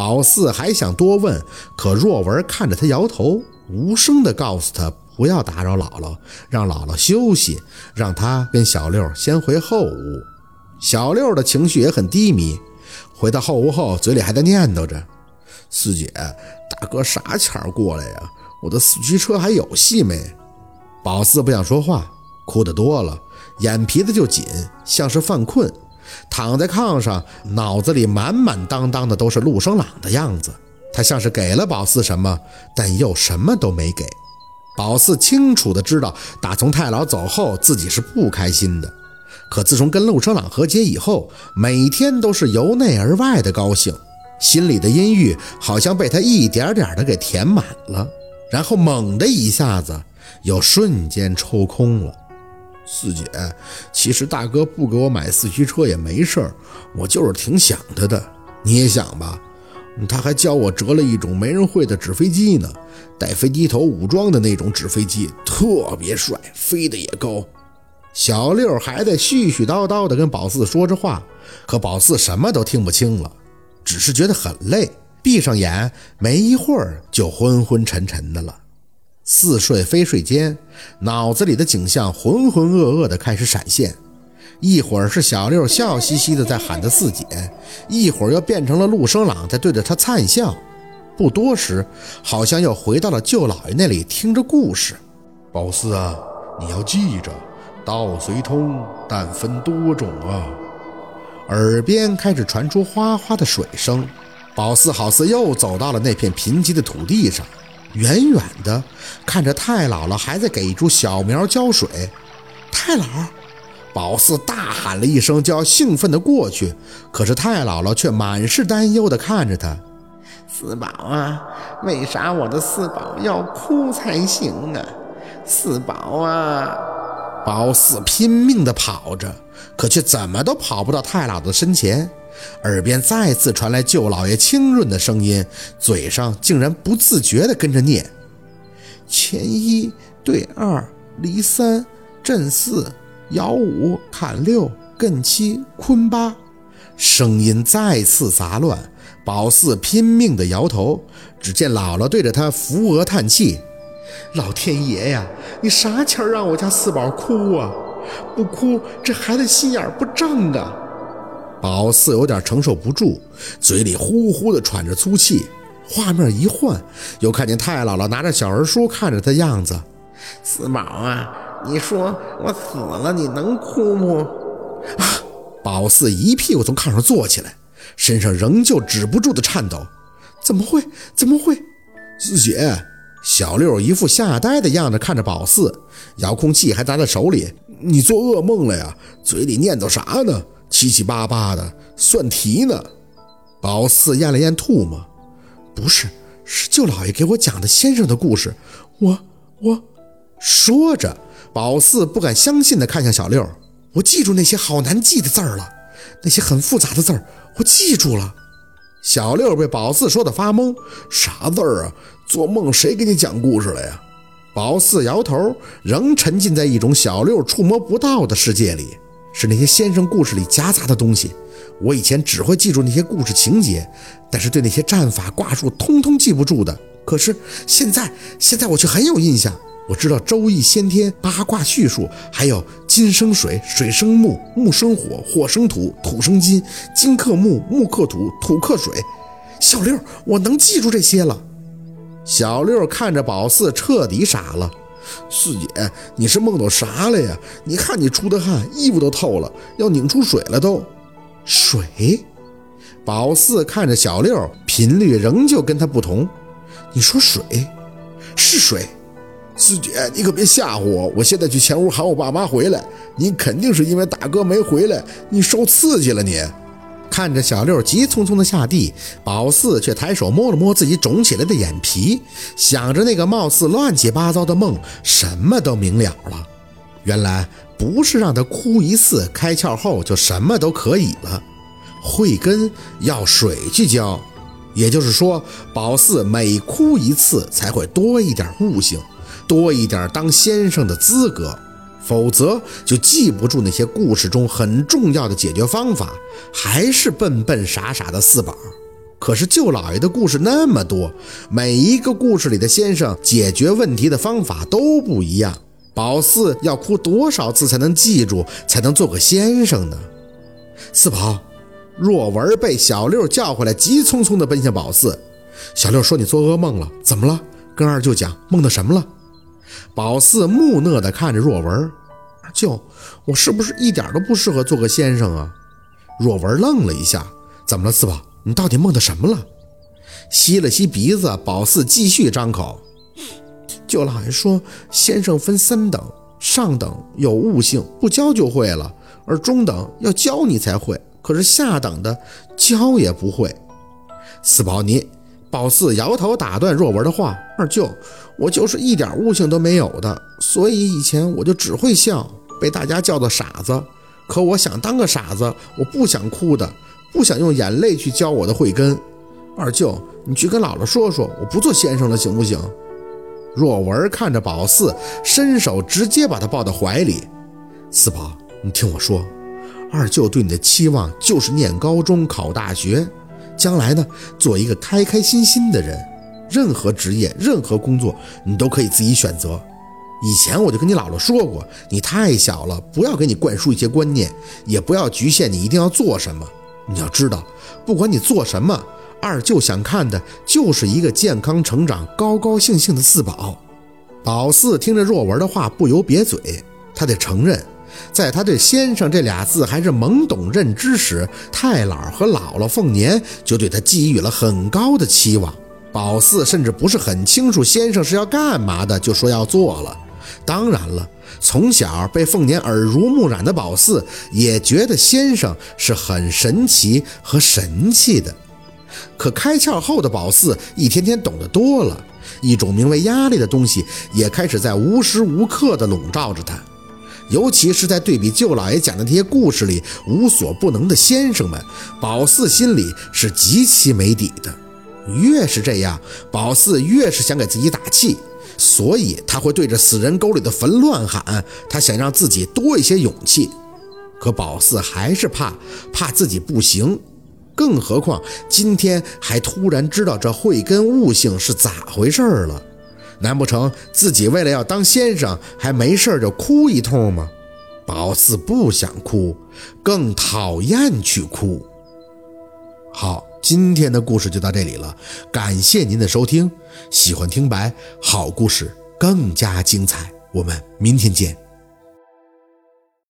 宝四还想多问，可若文看着他摇头，无声地告诉他不要打扰姥姥，让姥姥休息，让他跟小六先回后屋。小六的情绪也很低迷，回到后屋后，嘴里还在念叨着：“四姐，大哥啥前儿过来呀？我的四驱车还有戏没？”宝四不想说话，哭得多了，眼皮子就紧，像是犯困，躺在炕上，脑子里满满当当的都是陆生朗的样子。他像是给了宝四什么，但又什么都没给。宝四清楚的知道，打从太老走后，自己是不开心的。可自从跟陆生朗和解以后，每天都是由内而外的高兴，心里的阴郁好像被他一点点的给填满了，然后猛的一下子又瞬间抽空了。四姐，其实大哥不给我买四驱车也没事儿，我就是挺想他的。你也想吧？他还教我折了一种没人会的纸飞机呢，带飞机头武装的那种纸飞机，特别帅，飞得也高。小六还在絮絮叨叨地跟宝四说着话，可宝四什么都听不清了，只是觉得很累，闭上眼，没一会儿就昏昏沉沉的了。似睡非睡间，脑子里的景象浑浑噩噩的开始闪现，一会儿是小六笑嘻嘻的在喊着四姐，一会儿又变成了陆生朗在对着他灿笑。不多时，好像又回到了舅姥爷那里听着故事。宝四啊，你要记着。道虽通，但分多种啊！耳边开始传出哗哗的水声，宝四好似又走到了那片贫瘠的土地上，远远的看着太姥姥还在给一株小苗浇水。太姥，宝四大喊了一声，就要兴奋的过去，可是太姥姥却满是担忧的看着他：“四宝啊，为啥我的四宝要哭才行啊？四宝啊！”宝四拼命的跑着，可却怎么都跑不到太姥的身前。耳边再次传来舅老爷清润的声音，嘴上竟然不自觉地跟着念：“前一对二，离三，震四，摇五，坎六，艮七，坤八。”声音再次杂乱。宝四拼命地摇头，只见姥姥对着他扶额叹气。老天爷呀，你啥前儿让我家四宝哭啊？不哭，这孩子心眼不正啊！宝四有点承受不住，嘴里呼呼的喘着粗气。画面一换，又看见太姥姥拿着小儿书看着他样子。四宝啊，你说我死了，你能哭不？啊！宝四一屁股从炕上坐起来，身上仍旧止不住的颤抖。怎么会？怎么会？四姐。小六一副吓呆的样子看着宝四，遥控器还拿在手里。你做噩梦了呀？嘴里念叨啥呢？七七八八的算题呢？宝四咽了咽唾沫，不是，是舅老爷给我讲的先生的故事。我我，说着，宝四不敢相信的看向小六。我记住那些好难记的字儿了，那些很复杂的字儿，我记住了。小六被宝四说的发懵，啥字儿啊？做梦谁给你讲故事了呀？宝四摇头，仍沉浸在一种小六触摸不到的世界里，是那些先生故事里夹杂的东西。我以前只会记住那些故事情节，但是对那些战法卦数通通记不住的。可是现在，现在我却很有印象。我知道周易先天八卦叙述，还有金生水，水生木，木生火，火生土，土生金，金克木，木克土，土克水。小六，我能记住这些了。小六看着宝四，彻底傻了。四姐，你是梦到啥了呀？你看你出的汗，衣服都透了，要拧出水了都。水？宝四看着小六，频率仍旧跟他不同。你说水，是水。四姐，你可别吓唬我！我现在去前屋喊我爸妈回来。你肯定是因为大哥没回来，你受刺激了你。看着小六急匆匆的下地，宝四却抬手摸了摸自己肿起来的眼皮，想着那个貌似乱七八糟的梦，什么都明了了。原来不是让他哭一次，开窍后就什么都可以了。慧根要水去浇，也就是说，宝四每哭一次，才会多一点悟性，多一点当先生的资格。否则就记不住那些故事中很重要的解决方法，还是笨笨傻傻的四宝。可是舅老爷的故事那么多，每一个故事里的先生解决问题的方法都不一样。宝四要哭多少次才能记住，才能做个先生呢？四宝，若文被小六叫回来，急匆匆地奔向宝四。小六说：“你做噩梦了，怎么了？跟二舅讲，梦到什么了？”宝四木讷地看着若文：“舅，我是不是一点都不适合做个先生啊？”若文愣了一下：“怎么了，四宝？你到底梦到什么了？”吸了吸鼻子，宝四继续张口。舅老爷说，先生分三等，上等有悟性，不教就会了；而中等要教你才会，可是下等的教也不会。四宝，你宝四摇头打断若文的话：“二舅，我就是一点悟性都没有的，所以以前我就只会笑，被大家叫做傻子。可我想当个傻子，我不想哭的，不想用眼泪去教我的慧根。二舅，你去跟姥姥说说，我不做先生了，行不行？”若文看着宝四，伸手直接把他抱到怀里。四宝，你听我说，二舅对你的期望就是念高中、考大学，将来呢，做一个开开心心的人。任何职业、任何工作，你都可以自己选择。以前我就跟你姥姥说过，你太小了，不要给你灌输一些观念，也不要局限你一定要做什么。你要知道，不管你做什么。二舅想看的就是一个健康成长、高高兴兴的四宝。宝四听着若文的话，不由瘪嘴。他得承认，在他对“先生”这俩字还是懵懂认知时，太姥和姥姥凤年就对他寄予了很高的期望。宝四甚至不是很清楚先生是要干嘛的，就说要做了。当然了，从小被凤年耳濡目染的宝四也觉得先生是很神奇和神气的。可开窍后的宝四一天天懂得多了，一种名为压力的东西也开始在无时无刻地笼罩着他。尤其是在对比舅老爷讲的那些故事里无所不能的先生们，宝四心里是极其没底的。越是这样，宝四越是想给自己打气，所以他会对着死人沟里的坟乱喊，他想让自己多一些勇气。可宝四还是怕，怕自己不行。更何况今天还突然知道这慧根悟性是咋回事了？难不成自己为了要当先生，还没事就哭一通吗？宝四不想哭，更讨厌去哭。好，今天的故事就到这里了，感谢您的收听。喜欢听白好故事更加精彩，我们明天见。